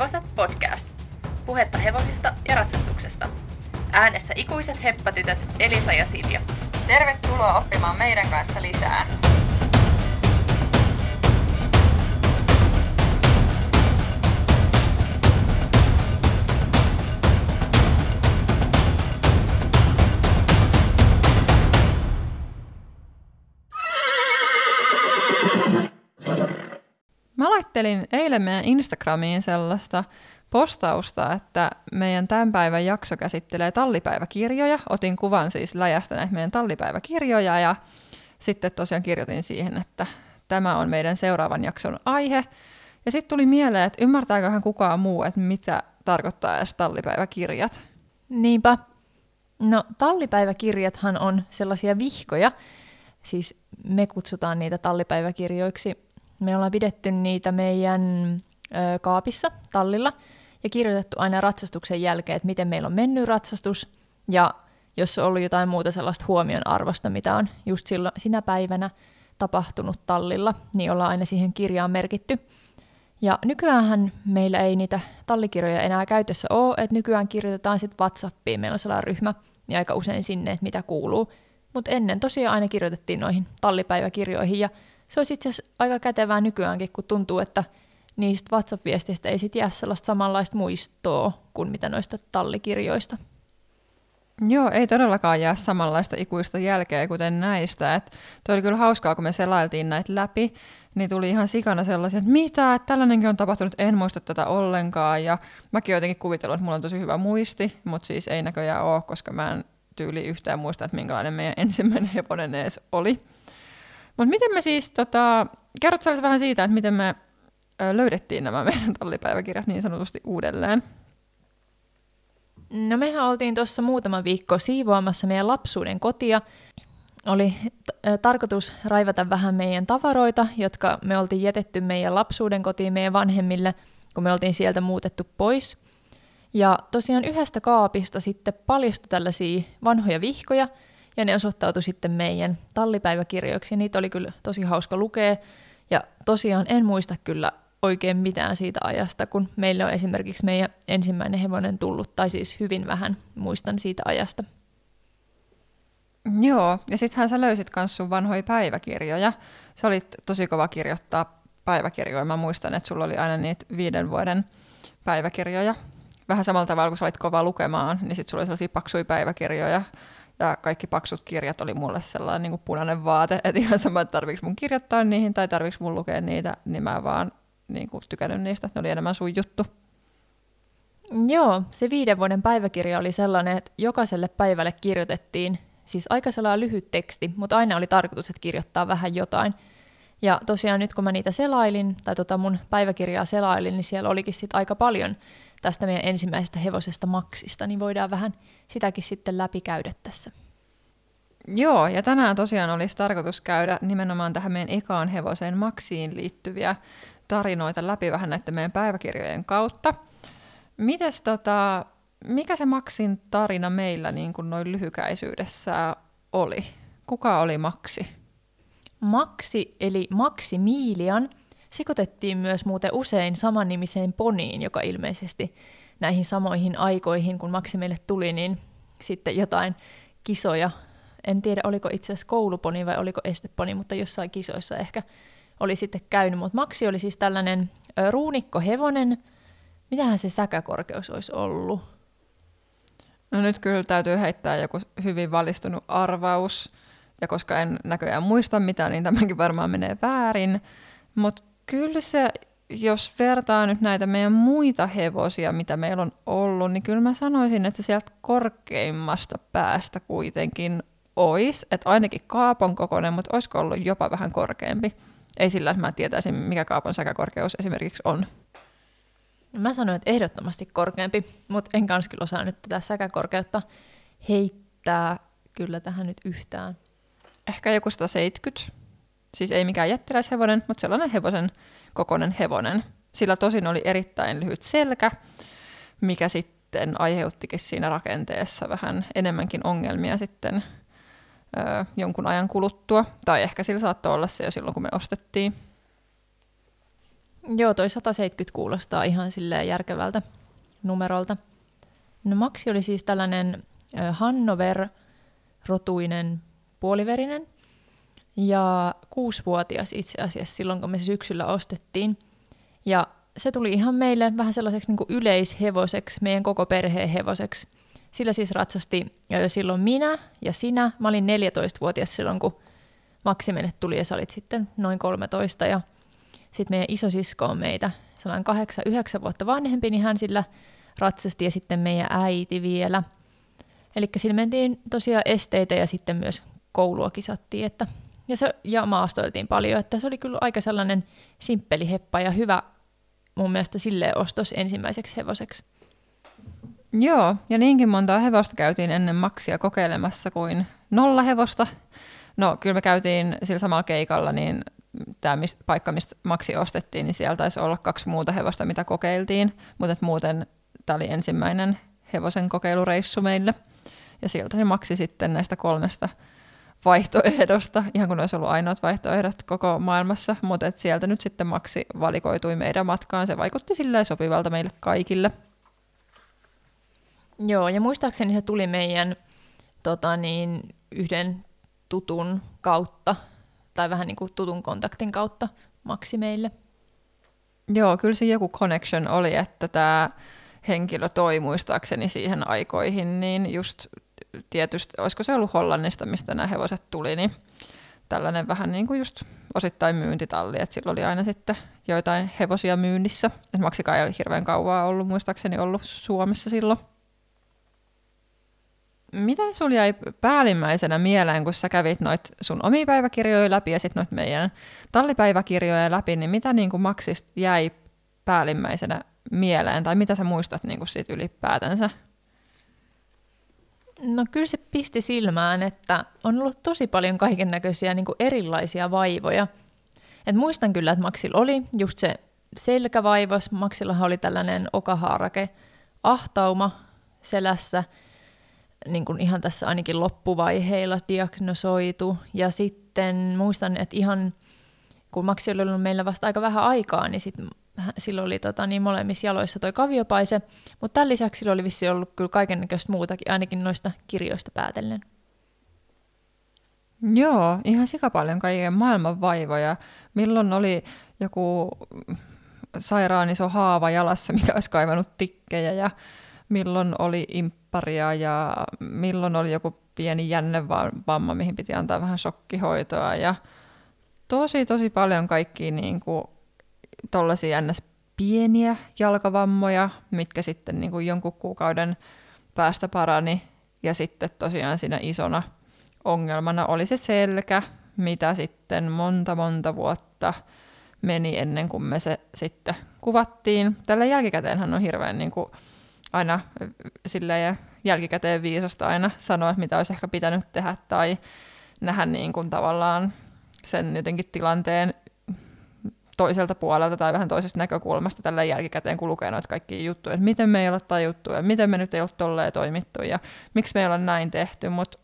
Hevoset podcast. Puhetta hevosista ja ratsastuksesta. Äänessä ikuiset heppatytöt Elisa ja Silja. Tervetuloa oppimaan meidän kanssa lisää. Mä laittelin eilen meidän Instagramiin sellaista postausta, että meidän tämän päivän jakso käsittelee tallipäiväkirjoja. Otin kuvan siis läjästä näitä meidän tallipäiväkirjoja ja sitten tosiaan kirjoitin siihen, että tämä on meidän seuraavan jakson aihe. Ja sitten tuli mieleen, että ymmärtääköhän kukaan muu, että mitä tarkoittaa edes tallipäiväkirjat. Niinpä. No tallipäiväkirjathan on sellaisia vihkoja, siis me kutsutaan niitä tallipäiväkirjoiksi. Me ollaan pidetty niitä meidän ö, kaapissa tallilla ja kirjoitettu aina ratsastuksen jälkeen, että miten meillä on mennyt ratsastus ja jos on ollut jotain muuta sellaista huomion arvosta, mitä on just silloin, sinä päivänä tapahtunut tallilla, niin ollaan aina siihen kirjaan merkitty. Ja nykyään meillä ei niitä tallikirjoja enää käytössä ole, että nykyään kirjoitetaan sitten WhatsAppiin, meillä on sellainen ryhmä, niin aika usein sinne, että mitä kuuluu. Mutta ennen tosiaan aina kirjoitettiin noihin tallipäiväkirjoihin ja se olisi itse asiassa aika kätevää nykyäänkin, kun tuntuu, että niistä WhatsApp-viesteistä ei sitten jää sellaista samanlaista muistoa kuin mitä noista tallikirjoista. Joo, ei todellakaan jää samanlaista ikuista jälkeä kuten näistä. Et toi oli kyllä hauskaa, kun me selailtiin näitä läpi, niin tuli ihan sikana sellaisia, että mitä, että tällainenkin on tapahtunut, en muista tätä ollenkaan. Ja mäkin jotenkin kuvitellut, että mulla on tosi hyvä muisti, mutta siis ei näköjään ole, koska mä en tyyli yhtään muista, että minkälainen meidän ensimmäinen hevonen edes oli. Mutta miten me siis, tota, kerrot vähän siitä, että miten me löydettiin nämä meidän tallipäiväkirjat niin sanotusti uudelleen? No mehän oltiin tuossa muutama viikko siivoamassa meidän lapsuuden kotia. Oli t- tarkoitus raivata vähän meidän tavaroita, jotka me oltiin jätetty meidän lapsuuden kotiin meidän vanhemmille, kun me oltiin sieltä muutettu pois. Ja tosiaan yhdestä kaapista sitten paljastui tällaisia vanhoja vihkoja, ja ne osoittautui sitten meidän tallipäiväkirjoiksi. Niitä oli kyllä tosi hauska lukea, ja tosiaan en muista kyllä oikein mitään siitä ajasta, kun meillä on esimerkiksi meidän ensimmäinen hevonen tullut, tai siis hyvin vähän muistan siitä ajasta. Joo, ja sittenhän sä löysit myös sun vanhoja päiväkirjoja. Sä olit tosi kova kirjoittaa päiväkirjoja. Mä muistan, että sulla oli aina niitä viiden vuoden päiväkirjoja. Vähän samalla tavalla, kun sä olit kova lukemaan, niin sitten sulla oli sellaisia paksuja päiväkirjoja. Ja kaikki paksut kirjat oli mulle sellainen niin kuin punainen vaate, että ihan sama, että tarviiko mun kirjoittaa niihin tai tarviiko mun lukea niitä, niin mä vaan niin kuin tykännyt niistä. Ne oli enemmän sun juttu. Joo, se viiden vuoden päiväkirja oli sellainen, että jokaiselle päivälle kirjoitettiin siis aika sellainen lyhyt teksti, mutta aina oli tarkoitus, että kirjoittaa vähän jotain. Ja tosiaan nyt kun mä niitä selailin, tai tota mun päiväkirjaa selailin, niin siellä olikin sitten aika paljon tästä meidän ensimmäisestä hevosesta Maksista, niin voidaan vähän sitäkin sitten läpikäydä tässä. Joo, ja tänään tosiaan olisi tarkoitus käydä nimenomaan tähän meidän ekaan hevoseen Maksiin liittyviä tarinoita läpi vähän näiden meidän päiväkirjojen kautta. Mites tota, mikä se Maksin tarina meillä niin kuin noin lyhykäisyydessä oli? Kuka oli Maksi? Maksi eli Maximilian sekoitettiin myös muuten usein samannimiseen poniin, joka ilmeisesti näihin samoihin aikoihin, kun Maksi meille tuli, niin sitten jotain kisoja. En tiedä, oliko itse asiassa kouluponi vai oliko esteponi, mutta jossain kisoissa ehkä oli sitten käynyt. Mutta Maksi oli siis tällainen ruunikkohevonen. Mitähän se säkäkorkeus olisi ollut? No nyt kyllä täytyy heittää joku hyvin valistunut arvaus. Ja koska en näköjään muista mitään, niin tämäkin varmaan menee väärin. Mutta kyllä se, jos vertaa nyt näitä meidän muita hevosia, mitä meillä on ollut, niin kyllä mä sanoisin, että se sieltä korkeimmasta päästä kuitenkin olisi. Että ainakin kaapon kokoinen, mutta olisiko ollut jopa vähän korkeampi. Ei sillä, että mä tietäisin, mikä kaapon säkäkorkeus esimerkiksi on. Mä sanoin, että ehdottomasti korkeampi, mutta en kans kyllä osaa nyt tätä säkäkorkeutta heittää kyllä tähän nyt yhtään. Ehkä joku 170. Siis ei mikään jättiläishevonen, mutta sellainen hevosen kokoinen hevonen. Sillä tosin oli erittäin lyhyt selkä, mikä sitten aiheuttikin siinä rakenteessa vähän enemmänkin ongelmia sitten ö, jonkun ajan kuluttua. Tai ehkä sillä saattoi olla se jo silloin, kun me ostettiin. Joo, toi 170 kuulostaa ihan silleen järkevältä numerolta. No Maxi oli siis tällainen Hannover-rotuinen puoliverinen ja kuusivuotias itse asiassa silloin, kun me se syksyllä ostettiin. Ja se tuli ihan meille vähän sellaiseksi niin kuin yleishevoseksi, meidän koko perheen hevoseksi. Sillä siis ratsasti silloin minä ja sinä. Mä olin 14-vuotias silloin, kun Maksimenet tuli ja sä olit sitten noin 13. Ja sitten meidän isosisko on meitä sellainen 8-9 vuotta vanhempi, niin hän sillä ratsasti ja sitten meidän äiti vielä. Eli sillä mentiin tosiaan esteitä ja sitten myös koulua kisattiin, että, ja, se, ja maastoiltiin paljon, että se oli kyllä aika sellainen simppeli heppa ja hyvä mun mielestä silleen ostos ensimmäiseksi hevoseksi. Joo, ja niinkin montaa hevosta käytiin ennen maksia kokeilemassa kuin nolla hevosta. No kyllä me käytiin sillä samalla keikalla, niin tämä mist, paikka, mistä maksi ostettiin, niin siellä taisi olla kaksi muuta hevosta, mitä kokeiltiin, mutta muuten tämä oli ensimmäinen hevosen kokeilureissu meille. Ja sieltä se maksi sitten näistä kolmesta vaihtoehdosta, ihan kun olisi ollut ainoat vaihtoehdot koko maailmassa, mutta et sieltä nyt sitten maksi valikoitui meidän matkaan. Se vaikutti silleen sopivalta meille kaikille. Joo, ja muistaakseni se tuli meidän tota niin, yhden tutun kautta, tai vähän niin kuin tutun kontaktin kautta maksi meille. Joo, kyllä se joku connection oli, että tämä henkilö toi muistaakseni siihen aikoihin, niin just tietysti, olisiko se ollut Hollannista, mistä nämä hevoset tuli, niin tällainen vähän niin kuin just osittain myyntitalli, että sillä oli aina sitten joitain hevosia myynnissä. Et Maksika ei ole hirveän kauaa ollut, muistaakseni ollut Suomessa silloin. Mitä sulla jäi päällimmäisenä mieleen, kun sä kävit noit sun omia päiväkirjoja läpi ja sitten noit meidän tallipäiväkirjoja läpi, niin mitä niin kuin Maksista jäi päällimmäisenä mieleen, tai mitä sä muistat niin kuin siitä ylipäätänsä? No kyllä se pisti silmään, että on ollut tosi paljon kaiken näköisiä niin erilaisia vaivoja. Et muistan kyllä, että Maxilla oli just se selkävaivos. Maxillahan oli tällainen okahaarake ahtauma selässä, niin kuin ihan tässä ainakin loppuvaiheilla diagnosoitu. Ja sitten muistan, että ihan kun Maxi oli ollut meillä vasta aika vähän aikaa, niin sitten sillä oli tota, niin molemmissa jaloissa toi kaviopaise, mutta tämän lisäksi sillä oli vissi ollut kyllä kaikennäköistä muutakin, ainakin noista kirjoista päätellen. Joo, ihan sika paljon kaiken maailman vaivoja. Milloin oli joku sairaan iso haava jalassa, mikä olisi kaivannut tikkejä ja milloin oli impparia ja milloin oli joku pieni jännevamma, mihin piti antaa vähän shokkihoitoa ja tosi tosi paljon kaikkia niin kuin tuollaisia ns. pieniä jalkavammoja, mitkä sitten niin kuin jonkun kuukauden päästä parani. Ja sitten tosiaan siinä isona ongelmana oli se selkä, mitä sitten monta monta vuotta meni ennen kuin me se sitten kuvattiin. Tällä jälkikäteenhän on hirveän niin kuin aina silleen jälkikäteen viisasta aina sanoa, mitä olisi ehkä pitänyt tehdä tai nähdä niin kuin tavallaan sen jotenkin tilanteen toiselta puolelta tai vähän toisesta näkökulmasta tällä jälkikäteen, kun lukee noita kaikkia juttuja, että miten me ei ole tajuttu ja miten me nyt ei ole tolleen toimittu ja miksi me ei ole näin tehty, mutta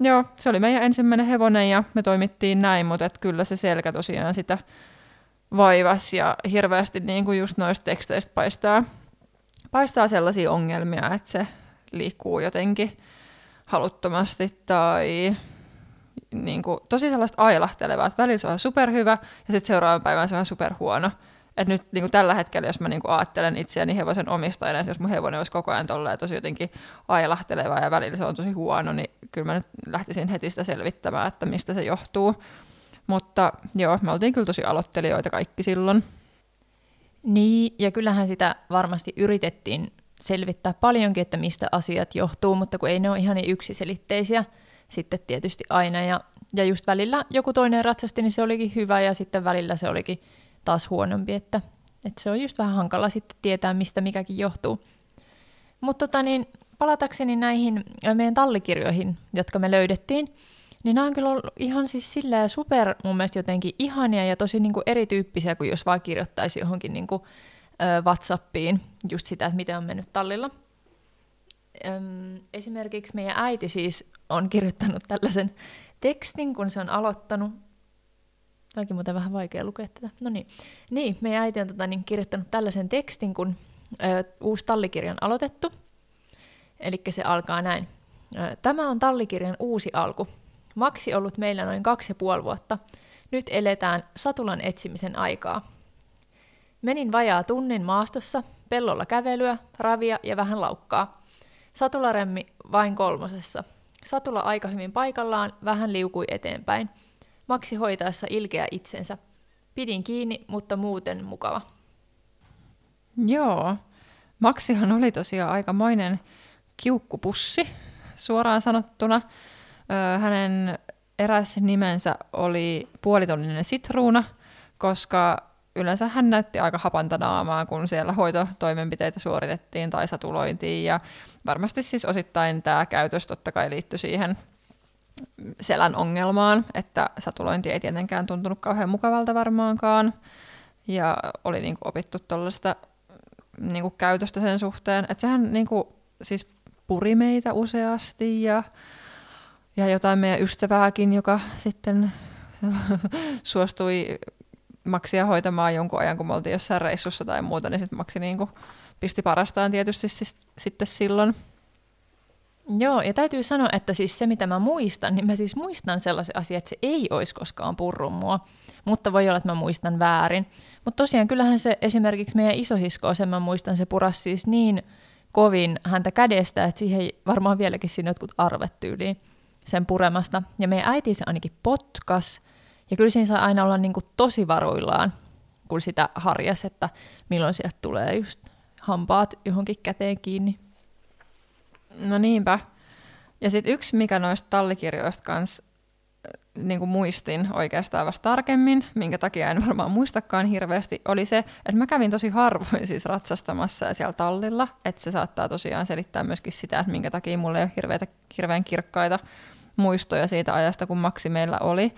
joo, se oli meidän ensimmäinen hevonen ja me toimittiin näin, mutta et kyllä se selkä tosiaan sitä vaivas ja hirveästi niin kuin just noista teksteistä paistaa, paistaa sellaisia ongelmia, että se liikkuu jotenkin haluttomasti tai niin kuin, tosi sellaista ailahtelevaa, että välillä se on superhyvä ja sitten seuraavan päivän se on superhuono. Et nyt niin kuin tällä hetkellä, jos mä niin kuin ajattelen itseäni hevosen omistajana, jos mun hevonen olisi koko ajan tolleen tosi jotenkin ailahteleva ja välillä se on tosi huono, niin kyllä mä nyt lähtisin heti sitä selvittämään, että mistä se johtuu. Mutta joo, me oltiin kyllä tosi aloittelijoita kaikki silloin. Niin, ja kyllähän sitä varmasti yritettiin selvittää paljonkin, että mistä asiat johtuu, mutta kun ei ne ole ihan niin yksiselitteisiä, sitten tietysti aina. Ja, ja just välillä joku toinen ratsasti, niin se olikin hyvä ja sitten välillä se olikin taas huonompi, että, että se on just vähän hankala sitten tietää, mistä mikäkin johtuu. Mutta tota niin, palatakseni näihin meidän tallikirjoihin, jotka me löydettiin, niin nämä on kyllä ollut ihan siis silleen super mun mielestä jotenkin ihania ja tosi niin kuin erityyppisiä kuin jos vaan kirjoittaisi johonkin niin kuin, ö, Whatsappiin just sitä, että miten on mennyt tallilla. Öm, esimerkiksi meidän äiti siis on kirjoittanut tällaisen tekstin, kun se on aloittanut Toikin muuten vähän vaikea lukea tätä. No niin. Niin, meidän äiti on tota, niin, kirjoittanut tällaisen tekstin, kun ö, uusi tallikirjan aloitettu. Eli se alkaa näin. Tämä on tallikirjan uusi alku. Maksi ollut meillä noin kaksi ja puoli vuotta. Nyt eletään satulan etsimisen aikaa. Menin vajaa tunnin maastossa, pellolla kävelyä, ravia ja vähän laukkaa. Satularemmi vain kolmosessa. Satula aika hyvin paikallaan, vähän liukui eteenpäin. Maksi hoitaessa ilkeä itsensä. Pidin kiinni, mutta muuten mukava. Joo. Maksihan oli tosiaan aikamoinen kiukkupussi, suoraan sanottuna. Ö, hänen eräs nimensä oli puolitonninen sitruuna, koska yleensä hän näytti aika hapanta naamaa, kun siellä hoitotoimenpiteitä suoritettiin tai satulointiin. Ja varmasti siis osittain tämä käytös totta kai liittyi siihen selän ongelmaan, että satulointi ei tietenkään tuntunut kauhean mukavalta varmaankaan. Ja oli niin kuin opittu tuollaista niin kuin käytöstä sen suhteen, että sehän niin kuin, siis puri meitä useasti ja, ja jotain meidän ystävääkin, joka sitten suostui Maksia hoitamaan jonkun ajan, kun me oltiin jossain reissussa tai muuta, niin sitten Maksi niin kuin pisti parastaan tietysti siis, sitten silloin. Joo, ja täytyy sanoa, että siis se mitä mä muistan, niin mä siis muistan sellaisen asian, että se ei olisi koskaan purrun mua, mutta voi olla, että mä muistan väärin. Mutta tosiaan kyllähän se esimerkiksi meidän isosisko, sen mä muistan, se puras siis niin kovin häntä kädestä, että siihen varmaan vieläkin siinä jotkut arvet tyyliin sen puremasta. Ja meidän äiti se ainakin potkas, ja kyllä siinä saa aina olla niin kuin tosi varuillaan, kun sitä harjas, että milloin sieltä tulee just hampaat johonkin käteen kiinni. No niinpä. Ja sitten yksi, mikä noista tallikirjoista kanssa niin kuin muistin oikeastaan vasta tarkemmin, minkä takia en varmaan muistakaan hirveästi, oli se, että mä kävin tosi harvoin siis ratsastamassa ja siellä tallilla, että se saattaa tosiaan selittää myöskin sitä, että minkä takia mulla ei ole hirveitä, hirveän kirkkaita muistoja siitä ajasta, kun Maksi meillä oli.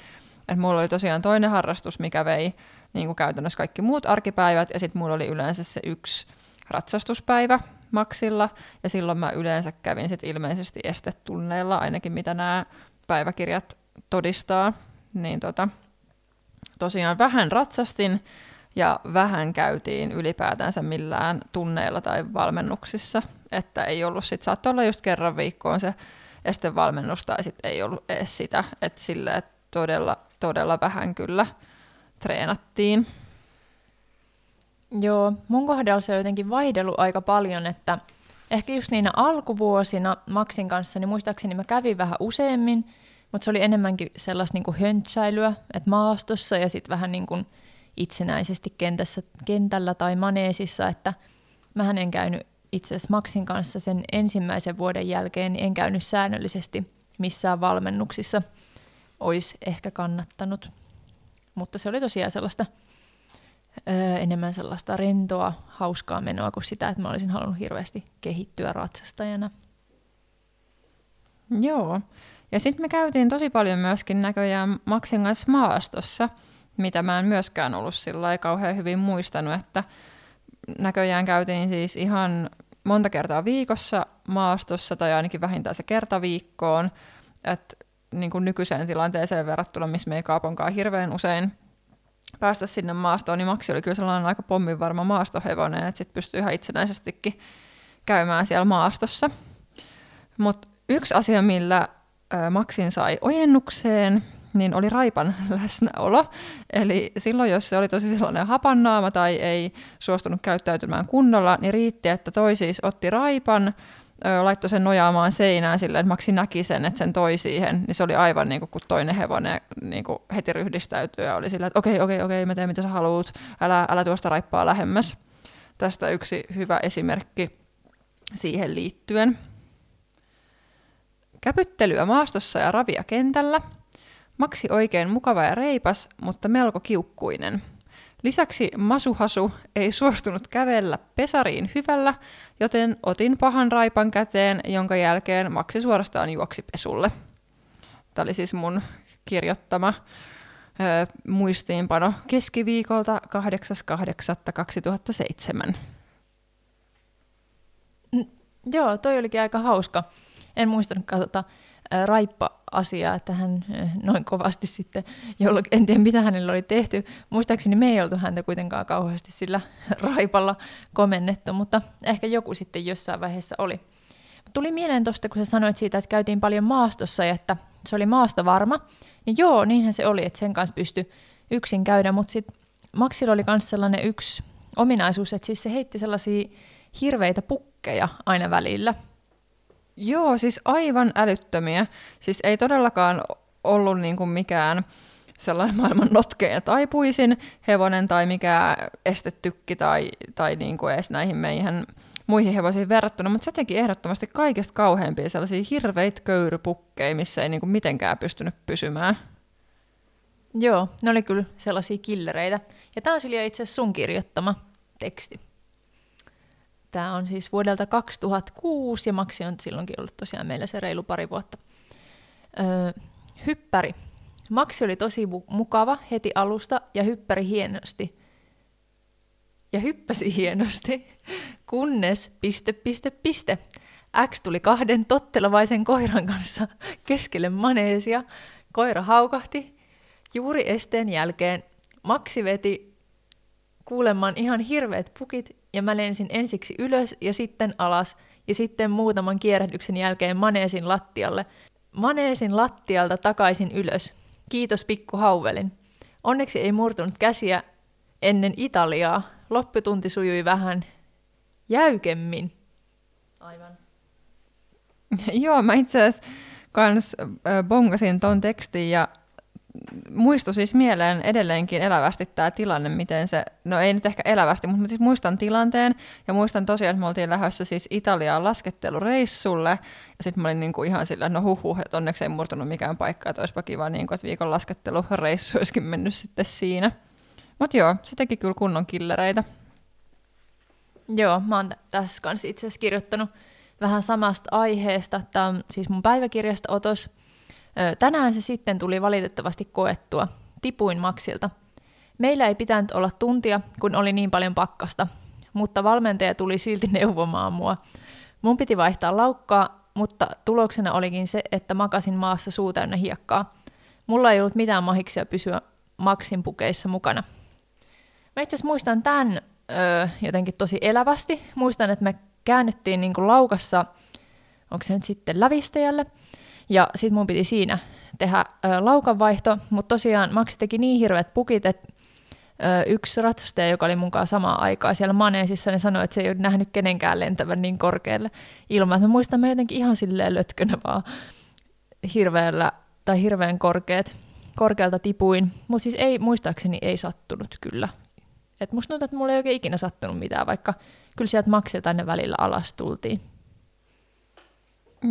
Et mulla oli tosiaan toinen harrastus, mikä vei niin kuin käytännössä kaikki muut arkipäivät, ja sitten mulla oli yleensä se yksi ratsastuspäivä Maksilla, ja silloin mä yleensä kävin sit ilmeisesti estetunneilla, ainakin mitä nämä päiväkirjat todistaa. Niin tota, tosiaan vähän ratsastin, ja vähän käytiin ylipäätänsä millään tunneilla tai valmennuksissa, että ei ollut sit, saattoi olla just kerran viikkoon se estevalmennus, tai sitten ei ollut edes sitä, että että todella, todella vähän kyllä treenattiin. Joo, mun kohdalla se on jotenkin vaihdellut aika paljon, että ehkä just niinä alkuvuosina Maksin kanssa, niin muistaakseni mä kävin vähän useammin, mutta se oli enemmänkin sellaista niin kuin höntsäilyä, että maastossa ja sitten vähän niin kuin itsenäisesti kentässä, kentällä tai maneesissa, että mä en käynyt itse asiassa Maksin kanssa sen ensimmäisen vuoden jälkeen, niin en käynyt säännöllisesti missään valmennuksissa – olisi ehkä kannattanut. Mutta se oli tosiaan sellaista öö, enemmän sellaista rentoa, hauskaa menoa kuin sitä, että mä olisin halunnut hirveästi kehittyä ratsastajana. Joo. Ja sitten me käytiin tosi paljon myöskin näköjään Maxin kanssa maastossa, mitä mä en myöskään ollut sillä kauhean hyvin muistanut, että näköjään käytiin siis ihan monta kertaa viikossa maastossa tai ainakin vähintään se kerta viikkoon. Että niin kuin nykyiseen tilanteeseen verrattuna, missä me ei kaaponkaan hirveän usein päästä sinne maastoon, niin Maksi oli kyllä sellainen aika pomminvarma maastohevonen, että sitten pystyy ihan itsenäisestikin käymään siellä maastossa. Mutta yksi asia, millä Maksin sai ojennukseen, niin oli raipan läsnäolo. Eli silloin, jos se oli tosi sellainen hapannaama tai ei suostunut käyttäytymään kunnolla, niin riitti, että toi siis otti raipan, laittoi sen nojaamaan seinään silleen, että Maksi näki sen, että sen toi siihen, niin se oli aivan niin kuin, kun toinen hevonen niin kuin heti ryhdistäytyi ja oli silleen, että okei, okei, okei, mä teen mitä sä haluut, älä, älä tuosta raippaa lähemmäs. Tästä yksi hyvä esimerkki siihen liittyen. Käpyttelyä maastossa ja ravia kentällä. Maksi oikein mukava ja reipas, mutta melko kiukkuinen – Lisäksi Masuhasu ei suostunut kävellä pesariin hyvällä, joten otin pahan raipan käteen, jonka jälkeen Maksi suorastaan juoksi pesulle. Tämä oli siis mun kirjoittama ö, muistiinpano keskiviikolta 8.8.2007. Mm, joo, toi olikin aika hauska. En muistanut katsota raippa-asiaa, että hän noin kovasti sitten, jolla, en tiedä mitä hänellä oli tehty. Muistaakseni me ei oltu häntä kuitenkaan kauheasti sillä raipalla komennettu, mutta ehkä joku sitten jossain vaiheessa oli. Tuli mieleen tuosta, kun sä sanoit siitä, että käytiin paljon maastossa ja että se oli maastovarma, niin joo, niinhän se oli, että sen kanssa pystyi yksin käydä, mutta sitten Maxilla oli myös sellainen yksi ominaisuus, että siis se heitti sellaisia hirveitä pukkeja aina välillä. Joo, siis aivan älyttömiä. Siis ei todellakaan ollut niin kuin mikään sellainen maailman notkein taipuisin hevonen tai mikä estetykki tai, tai niin kuin edes näihin meidän muihin hevosiin verrattuna, mutta se teki ehdottomasti kaikista kauheimpia sellaisia hirveitä köyrypukkeja, missä ei niin kuin mitenkään pystynyt pysymään. Joo, ne oli kyllä sellaisia killereitä. Ja tämä on itse asiassa sun kirjoittama teksti. Tämä on siis vuodelta 2006 ja Maksi on silloinkin ollut tosiaan meillä se reilu pari vuotta. Öö, hyppäri. Maksi oli tosi mukava heti alusta ja hyppäri hienosti. Ja hyppäsi hienosti, kunnes piste, piste, piste. X tuli kahden tottelevaisen koiran kanssa keskelle maneesia. Koira haukahti. Juuri esteen jälkeen Maksi veti kuulemaan ihan hirveät pukit ja mä lensin ensiksi ylös ja sitten alas ja sitten muutaman kierrähdyksen jälkeen maneesin lattialle. Maneesin lattialta takaisin ylös. Kiitos pikku hauvelin. Onneksi ei murtunut käsiä ennen Italiaa. Lopputunti sujui vähän jäykemmin. Aivan. Joo, mä itse asiassa kans bongasin ton tekstin ja muistu siis mieleen edelleenkin elävästi tämä tilanne, miten se, no ei nyt ehkä elävästi, mutta siis muistan tilanteen ja muistan tosiaan, että me oltiin lähdössä siis Italiaan laskettelureissulle ja sitten mä olin niinku ihan sillä, no huhu, että onneksi ei murtunut mikään paikka, että olisipa kiva, niinku, että viikon laskettelureissu olisikin mennyt sitten siinä. Mutta joo, se teki kyllä kunnon killereitä. Joo, mä oon tässä kanssa itse asiassa kirjoittanut vähän samasta aiheesta. Tämä on siis mun päiväkirjasta otos, Tänään se sitten tuli valitettavasti koettua. Tipuin Maksilta. Meillä ei pitänyt olla tuntia, kun oli niin paljon pakkasta, mutta valmentaja tuli silti neuvomaan mua. Mun piti vaihtaa laukkaa, mutta tuloksena olikin se, että makasin maassa suu täynnä hiekkaa. Mulla ei ollut mitään mahiksia pysyä Maksin pukeissa mukana. Mä itse asiassa muistan tämän öö, jotenkin tosi elävästi. Muistan, että me käännyttiin niin kuin laukassa, onko se nyt sitten lävistäjälle, ja sitten mun piti siinä tehdä ö, laukanvaihto, mutta tosiaan Maksi teki niin hirveät pukit, että yksi ratsastaja, joka oli mukaan samaan aikaan siellä maneesissa, niin sanoi, että se ei ole nähnyt kenenkään lentävän niin korkealle ilman. Mä muistan, mä jotenkin ihan silleen lötkönä vaan hirveällä tai hirveän korkeat, korkealta tipuin, mutta siis ei, muistaakseni ei sattunut kyllä. Et musta tuntuu, että mulla ei oikein ikinä sattunut mitään, vaikka kyllä sieltä maksilta ne välillä alas tultiin.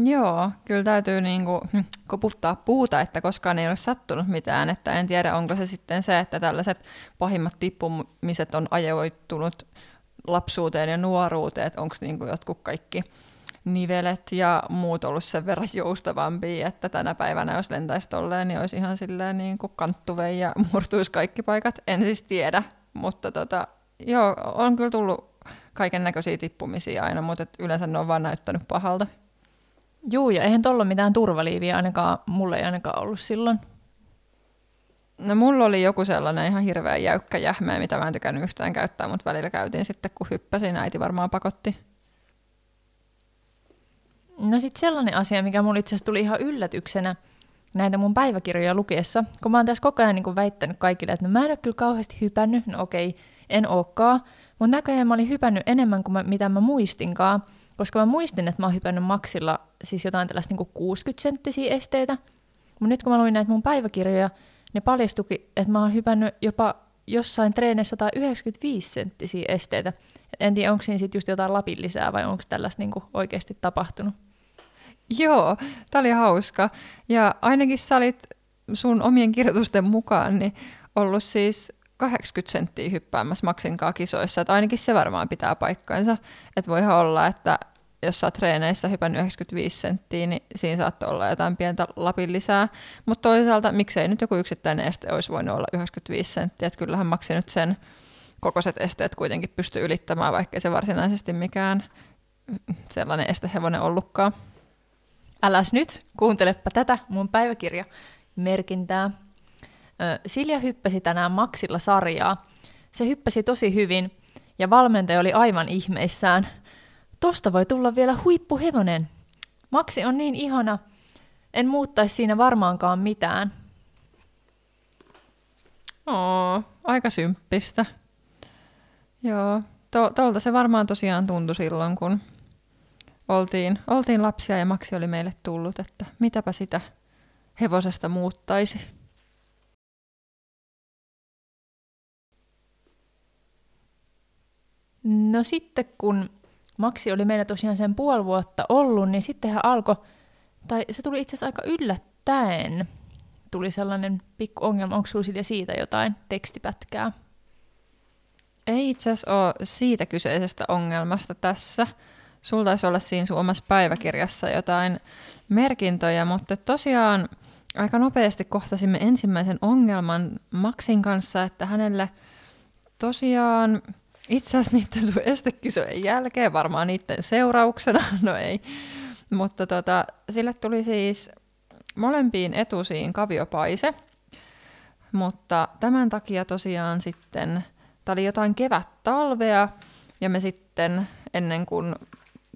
Joo, kyllä täytyy niinku hm, koputtaa puuta, että koskaan ei ole sattunut mitään. Että en tiedä, onko se sitten se, että tällaiset pahimmat tippumiset on ajoittunut lapsuuteen ja nuoruuteen, että onko niinku jotkut kaikki nivelet ja muut ollut sen verran joustavampia, että tänä päivänä jos lentäisi tolleen, niin olisi ihan silleen niin kuin kanttuvei ja murtuisi kaikki paikat. En siis tiedä, mutta tota, joo, on kyllä tullut kaiken näköisiä tippumisia aina, mutta yleensä ne on vaan näyttänyt pahalta. Juu, ja eihän tuolla mitään turvaliiviä ainakaan, mulle ei ainakaan ollut silloin. No mulla oli joku sellainen ihan hirveä jäykkä jähmeä, mitä mä en tykännyt yhtään käyttää, mutta välillä käytiin sitten, kun hyppäsin, äiti varmaan pakotti. No sitten sellainen asia, mikä mulle itse asiassa tuli ihan yllätyksenä näitä mun päiväkirjoja lukiessa, kun mä oon tässä koko ajan niin väittänyt kaikille, että no mä en ole kyllä kauheasti hypännyt, no okei, en ookaan, mutta näköjään mä olin hypännyt enemmän kuin mä, mitä mä muistinkaan, koska mä muistin, että mä oon hypännyt maksilla siis jotain tällaista niin 60-senttisiä esteitä. Mutta nyt kun mä luin näitä mun päiväkirjoja, ne paljastuki, että mä oon hypännyt jopa jossain treeneissä jotain 95 senttisiä esteitä. Et en tiedä, onko siinä sitten just jotain lapin lisää vai onko tällaista niinku oikeasti tapahtunut. Joo, tää oli hauska. Ja ainakin sä olit sun omien kirjoitusten mukaan niin ollut siis 80 senttiä hyppäämässä maksinkaan kisoissa, että ainakin se varmaan pitää paikkansa. Että voihan olla, että jos sä treeneissä hypännyt 95 senttiä, niin siinä saattoi olla jotain pientä lapin lisää. Mutta toisaalta, miksei nyt joku yksittäinen este olisi voinut olla 95 senttiä, että kyllähän maksi nyt sen kokoiset esteet kuitenkin pysty ylittämään, vaikka se varsinaisesti mikään sellainen estehevonen ollutkaan. Äläs nyt, kuuntelepa tätä mun päiväkirjamerkintää. Ö, Silja hyppäsi tänään Maxilla sarjaa. Se hyppäsi tosi hyvin ja valmentaja oli aivan ihmeissään. Tosta voi tulla vielä huippuhevonen. Maksi on niin ihana. En muuttaisi siinä varmaankaan mitään. Oo, aika symppistä. Joo, to, tolta se varmaan tosiaan tuntui silloin, kun oltiin, oltiin lapsia ja Maksi oli meille tullut, että mitäpä sitä hevosesta muuttaisi. No sitten kun Maksi oli meillä tosiaan sen puoli vuotta ollut, niin sitten hän alkoi, tai se tuli itse asiassa aika yllättäen, tuli sellainen pikku ongelma. Onko sinulla siitä jotain tekstipätkää? Ei itse asiassa ole siitä kyseisestä ongelmasta tässä. Sulla taisi olla siinä sun omassa päiväkirjassa jotain merkintöjä, mutta tosiaan aika nopeasti kohtasimme ensimmäisen ongelman Maxin kanssa, että hänelle tosiaan itse asiassa niiden sun estekisojen jälkeen, varmaan niiden seurauksena, no ei, mutta tota, sille tuli siis molempiin etusiin kaviopaise, mutta tämän takia tosiaan sitten, tämä oli jotain kevät-talvea, ja me sitten ennen kuin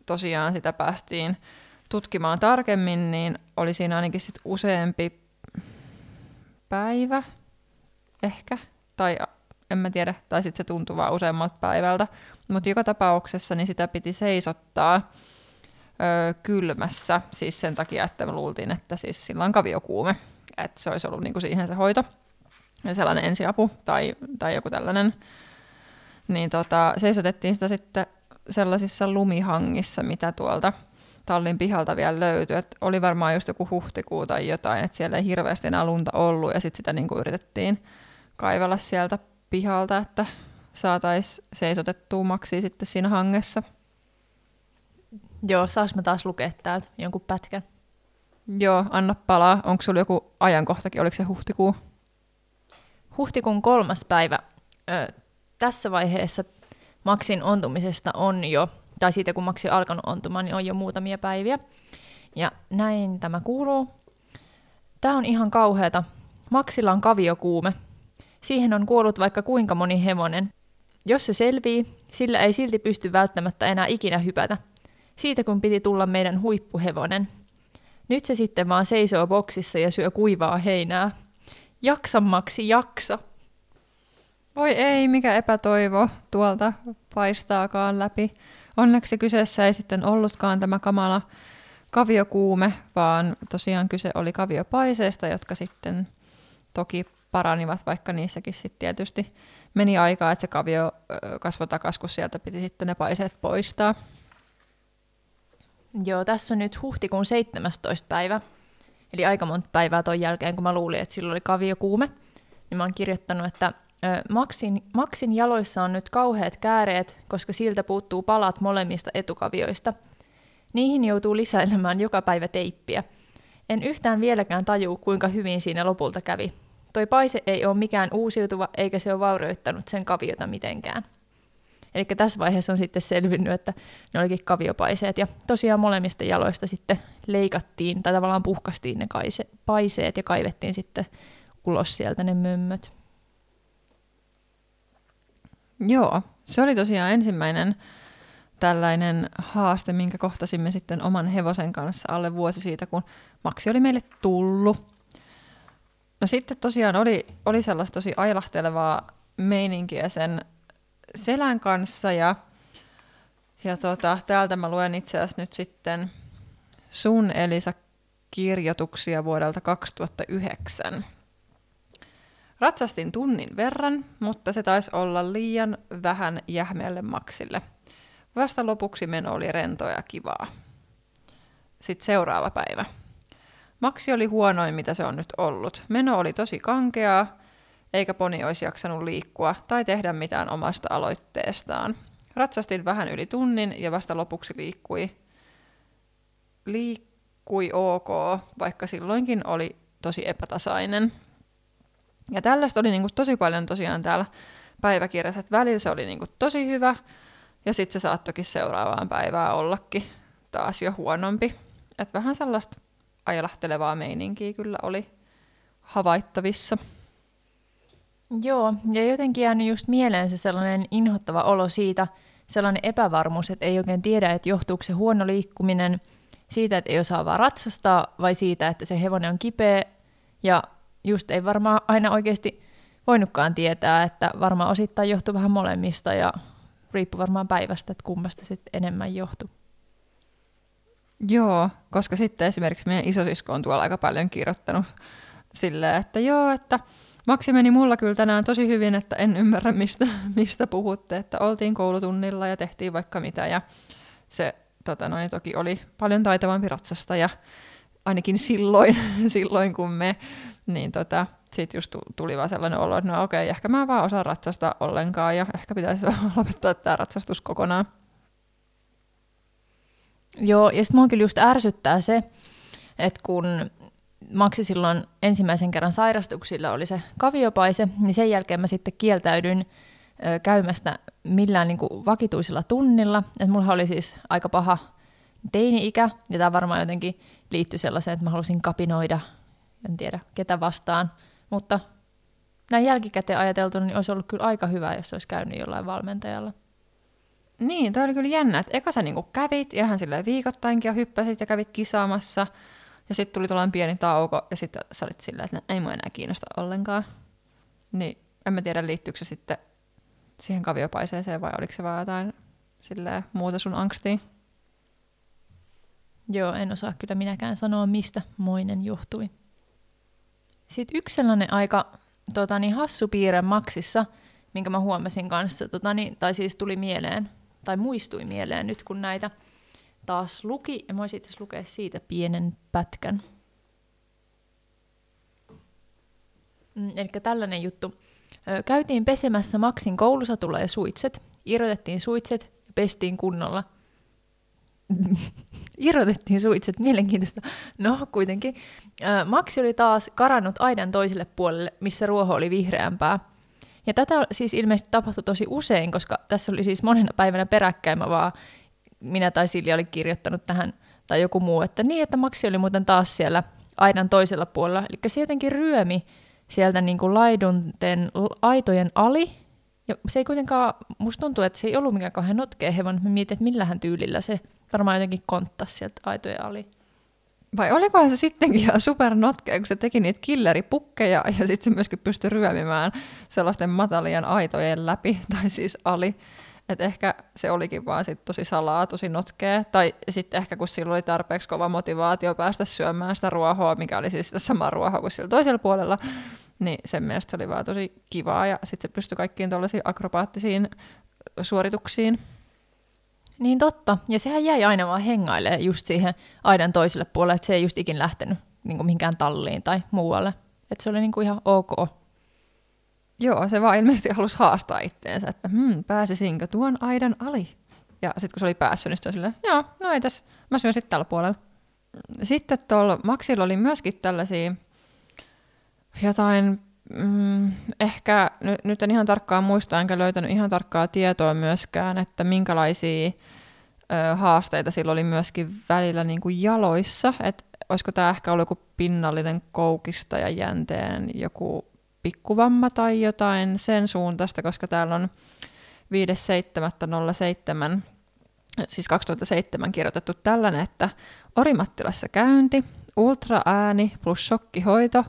tosiaan sitä päästiin tutkimaan tarkemmin, niin oli siinä ainakin sit useampi päivä ehkä, tai en mä tiedä, tai sitten se tuntuu vaan useammalta päivältä, mutta joka tapauksessa niin sitä piti seisottaa öö, kylmässä, siis sen takia, että me luultiin, että siis sillä on kaviokuume, että se olisi ollut niinku siihen se hoito, ja sellainen ensiapu tai, tai joku tällainen, niin tota, seisotettiin sitä sitten sellaisissa lumihangissa, mitä tuolta tallin pihalta vielä löytyi. Et oli varmaan just joku huhtikuu tai jotain, että siellä ei hirveästi enää lunta ollut, ja sitten sitä niinku yritettiin kaivella sieltä pihalta, että saataisiin seisotettua maksi sitten siinä hangessa. Joo, saas mä taas lukea täältä jonkun pätkän? Joo, anna palaa. Onko sulla joku ajankohtakin, oliko se huhtikuu? Huhtikuun kolmas päivä. Ö, tässä vaiheessa Maksin ontumisesta on jo, tai siitä kun Maksi alkanut ontumaan, niin on jo muutamia päiviä. Ja näin tämä kuuluu. Tämä on ihan kauheata. Maksilla on kaviokuume. Siihen on kuollut vaikka kuinka moni hevonen. Jos se selvii, sillä ei silti pysty välttämättä enää ikinä hypätä. Siitä kun piti tulla meidän huippuhevonen. Nyt se sitten vaan seisoo boksissa ja syö kuivaa heinää. Jaksa Maksi, jaksa! Voi ei, mikä epätoivo tuolta paistaakaan läpi. Onneksi kyseessä ei sitten ollutkaan tämä kamala kaviokuume, vaan tosiaan kyse oli kaviopaiseesta, jotka sitten toki paranivat, vaikka niissäkin sitten tietysti meni aikaa, että se kavio kasvoi takaisin, kun sieltä piti sitten ne paiseet poistaa. Joo, tässä on nyt huhtikuun 17. päivä, eli aika monta päivää ton jälkeen, kun mä luulin, että silloin oli kaviokuume, niin mä oon kirjoittanut, että Maxin, Maxin jaloissa on nyt kauheat kääreet, koska siltä puuttuu palat molemmista etukavioista. Niihin joutuu lisäilemään joka päivä teippiä. En yhtään vieläkään taju, kuinka hyvin siinä lopulta kävi. Toi paise ei ole mikään uusiutuva, eikä se ole vaurioittanut sen kaviota mitenkään. Eli tässä vaiheessa on sitten selvinnyt, että ne olikin kaviopaiseet. Ja tosiaan molemmista jaloista sitten leikattiin, tai tavallaan puhkastiin ne kaise, paiseet ja kaivettiin sitten ulos sieltä ne mömmöt. Joo, se oli tosiaan ensimmäinen tällainen haaste, minkä kohtasimme sitten oman hevosen kanssa alle vuosi siitä, kun Maksi oli meille tullut. No sitten tosiaan oli, oli sellaista tosi ailahtelevaa meininkiä sen selän kanssa ja, ja tota, täältä mä luen itse asiassa nyt sitten sun Elisa kirjoituksia vuodelta 2009. Ratsastin tunnin verran, mutta se taisi olla liian vähän jähmeälle maksille. Vasta lopuksi meno oli rentoa ja kivaa. Sitten seuraava päivä. Maksi oli huonoin, mitä se on nyt ollut. Meno oli tosi kankeaa, eikä poni olisi jaksanut liikkua tai tehdä mitään omasta aloitteestaan. Ratsastin vähän yli tunnin ja vasta lopuksi liikkui. Liikkui ok, vaikka silloinkin oli tosi epätasainen. Ja tällaista oli niinku tosi paljon tosiaan täällä päiväkirjassa, että välillä se oli niinku tosi hyvä, ja sitten se saattokin seuraavaan päivään ollakin taas jo huonompi. Et vähän sellaista ajalahtelevaa meininkiä kyllä oli havaittavissa. Joo, ja jotenkin jäänyt just mieleen se sellainen inhottava olo siitä, sellainen epävarmuus, että ei oikein tiedä, että johtuuko se huono liikkuminen siitä, että ei osaa vaan ratsastaa, vai siitä, että se hevonen on kipeä, ja just ei varmaan aina oikeasti voinutkaan tietää, että varmaan osittain johtuu vähän molemmista, ja riippuu varmaan päivästä, että kummasta sitten enemmän johtuu. Joo, koska sitten esimerkiksi meidän isosisko on tuolla aika paljon kirjoittanut silleen, että joo, että Maksi meni mulla kyllä tänään tosi hyvin, että en ymmärrä mistä, mistä puhutte, että oltiin koulutunnilla ja tehtiin vaikka mitä ja se tota noin, toki oli paljon taitavampi ratsastaja, ainakin silloin, silloin kun me, niin tota, sitten just tuli vaan sellainen olo, että no okei, ehkä mä vaan osaan ratsastaa ollenkaan ja ehkä pitäisi lopettaa tämä ratsastus kokonaan. Joo, ja sitten mua kyllä just ärsyttää se, että kun Maksi silloin ensimmäisen kerran sairastuksilla oli se kaviopaise, niin sen jälkeen mä sitten kieltäydyin käymästä millään niin kuin vakituisella tunnilla. Et mulla oli siis aika paha teini-ikä, ja tämä varmaan jotenkin liittyi sellaiseen, että mä halusin kapinoida, en tiedä ketä vastaan, mutta näin jälkikäteen ajateltuna niin olisi ollut kyllä aika hyvä, jos olisi käynyt jollain valmentajalla. Niin, toi oli kyllä jännä, että eka sä niinku kävit ihan silleen viikoittainkin ja hyppäsit ja kävit kisaamassa – ja sitten tuli tuollainen pieni tauko, ja sitten sä olit silleen, että ei mua enää kiinnosta ollenkaan. Niin en mä tiedä, liittyykö se sitten siihen kaviopaiseeseen vai oliko se vaan jotain silleen, muuta sun angstiin? Joo, en osaa kyllä minäkään sanoa, mistä moinen johtui. Sitten yksi sellainen aika tota, niin hassu piirre Maksissa, minkä mä huomasin kanssa, tota, niin, tai siis tuli mieleen, tai muistui mieleen nyt, kun näitä – taas luki, ja mä voisin itse lukea siitä pienen pätkän. Mm, eli tällainen juttu. Käytiin pesemässä Maksin koulusatulla ja suitset, irrotettiin suitset ja pestiin kunnolla. irrotettiin suitset, mielenkiintoista. No, kuitenkin. Maksi oli taas karannut aidan toiselle puolelle, missä ruoho oli vihreämpää. Ja tätä siis ilmeisesti tapahtui tosi usein, koska tässä oli siis monena päivänä peräkkäin, mä vaan minä tai Silja oli kirjoittanut tähän, tai joku muu, että niin, että Maksi oli muuten taas siellä aidan toisella puolella. Eli se jotenkin ryömi sieltä niin kuin laidunten aitojen ali, ja se ei kuitenkaan, musta tuntuu, että se ei ollut mikään kauhean notkea hevonen, mä mietin, että millähän tyylillä se varmaan jotenkin konttasi sieltä aitojen ali. Vai olikohan se sittenkin ihan supernotkea, kun se teki niitä killeripukkeja ja sitten se myöskin pystyi ryömimään sellaisten matalien aitojen läpi, tai siis ali. Että ehkä se olikin vaan sit tosi salaa, tosi notkea. Tai sitten ehkä kun sillä oli tarpeeksi kova motivaatio päästä syömään sitä ruohoa, mikä oli siis sitä samaa ruohoa kuin sillä toisella puolella, niin sen mielestä se oli vaan tosi kivaa. Ja sitten se pystyi kaikkiin tuollaisiin akrobaattisiin suorituksiin. Niin totta. Ja sehän jäi aina vaan hengailemaan just siihen aidan toiselle puolelle, että se ei just ikin lähtenyt niin kuin mihinkään talliin tai muualle. Että se oli niin kuin ihan ok. Joo, se vaan ilmeisesti halusi haastaa itteensä, että hmm, pääsisinkö tuon aidan ali. Ja sitten kun se oli päässyt, niin oli silleen, joo, no ei tässä, mä syön sitten tällä puolella. Sitten tuolla Maxilla oli myöskin tällaisia jotain, mm, ehkä, nyt, nyt en ihan tarkkaan muista, enkä löytänyt ihan tarkkaa tietoa myöskään, että minkälaisia ö, haasteita sillä oli myöskin välillä niin kuin jaloissa, että olisiko tämä ehkä ollut joku pinnallinen koukista ja jänteen joku pikkuvamma tai jotain sen suuntaista, koska täällä on 5.7.07, siis 2007 kirjoitettu tällainen, että Orimattilassa käynti, ultraääni plus shokkihoito,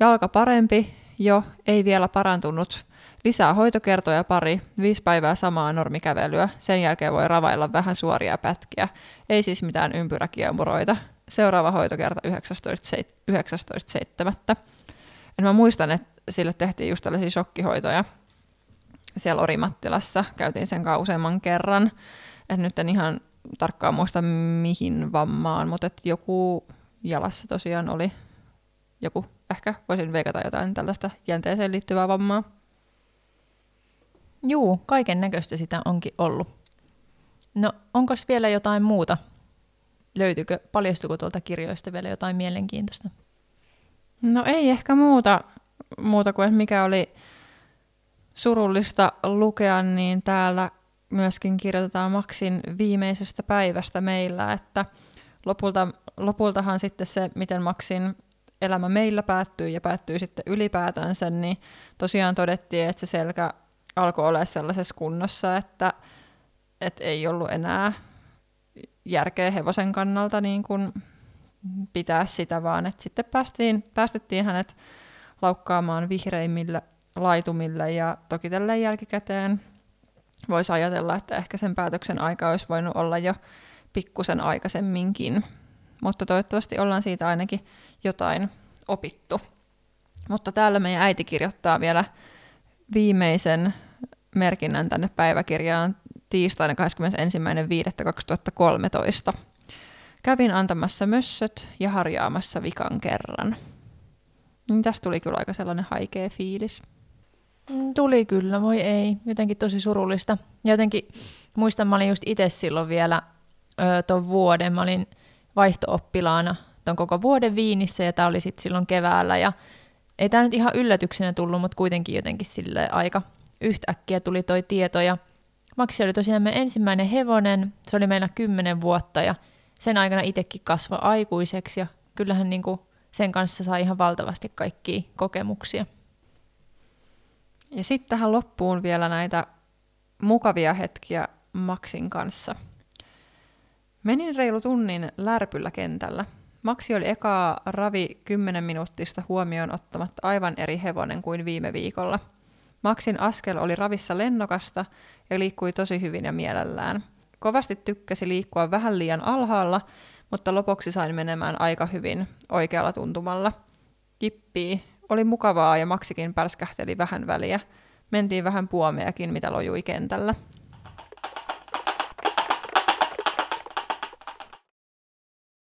jalka parempi, jo ei vielä parantunut, lisää hoitokertoja pari, viisi päivää samaa normikävelyä, sen jälkeen voi ravailla vähän suoria pätkiä, ei siis mitään ympyräkiemuroita. Seuraava hoitokerta 19.7. 19. mä muistan, että sille tehtiin just tällaisia shokkihoitoja siellä Orimattilassa. Käytiin sen kanssa useamman kerran. Et nyt en ihan tarkkaan muista mihin vammaan, mutta joku jalassa tosiaan oli joku, ehkä voisin veikata jotain tällaista jänteeseen liittyvää vammaa. Juu, kaiken näköistä sitä onkin ollut. No, onko vielä jotain muuta? Löytyykö, paljastuko tuolta kirjoista vielä jotain mielenkiintoista? No ei ehkä muuta muuta kuin mikä oli surullista lukea, niin täällä myöskin kirjoitetaan Maksin viimeisestä päivästä meillä, että lopulta, lopultahan sitten se, miten Maksin elämä meillä päättyy ja päättyy sitten ylipäätänsä, niin tosiaan todettiin, että se selkä alkoi olla sellaisessa kunnossa, että, että ei ollut enää järkeä hevosen kannalta niin kuin pitää sitä, vaan että sitten päästiin, päästettiin hänet laukkaamaan vihreimmillä laitumille ja toki tällä jälkikäteen voisi ajatella, että ehkä sen päätöksen aika olisi voinut olla jo pikkusen aikaisemminkin. Mutta toivottavasti ollaan siitä ainakin jotain opittu. Mutta täällä meidän äiti kirjoittaa vielä viimeisen merkinnän tänne päiväkirjaan tiistaina 21.5.2013. Kävin antamassa mössöt ja harjaamassa vikan kerran. Niin tästä tuli kyllä aika sellainen haikea fiilis. Mm, Tuli kyllä, voi ei. Jotenkin tosi surullista. Ja jotenkin muistan, mä olin just itse silloin vielä tuon vuoden. Mä olin vaihto-oppilaana ton koko vuoden Viinissä ja tämä oli sitten silloin keväällä. Ja ei tämä nyt ihan yllätyksenä tullut, mutta kuitenkin jotenkin sille aika yhtäkkiä tuli toi tieto. Ja Maksi oli tosiaan meidän ensimmäinen hevonen. Se oli meillä kymmenen vuotta ja sen aikana itsekin kasvoi aikuiseksi ja kyllähän niinku sen kanssa sai ihan valtavasti kaikkia kokemuksia. Ja sitten tähän loppuun vielä näitä mukavia hetkiä Maksin kanssa. Menin reilu tunnin lärpyllä kentällä. Maksi oli ekaa ravi 10 minuuttista huomioon ottamatta aivan eri hevonen kuin viime viikolla. Maksin askel oli ravissa lennokasta ja liikkui tosi hyvin ja mielellään. Kovasti tykkäsi liikkua vähän liian alhaalla, mutta lopuksi sain menemään aika hyvin oikealla tuntumalla. Jippii, oli mukavaa ja Maksikin pärskähteli vähän väliä. Mentiin vähän puomeakin, mitä lojui kentällä.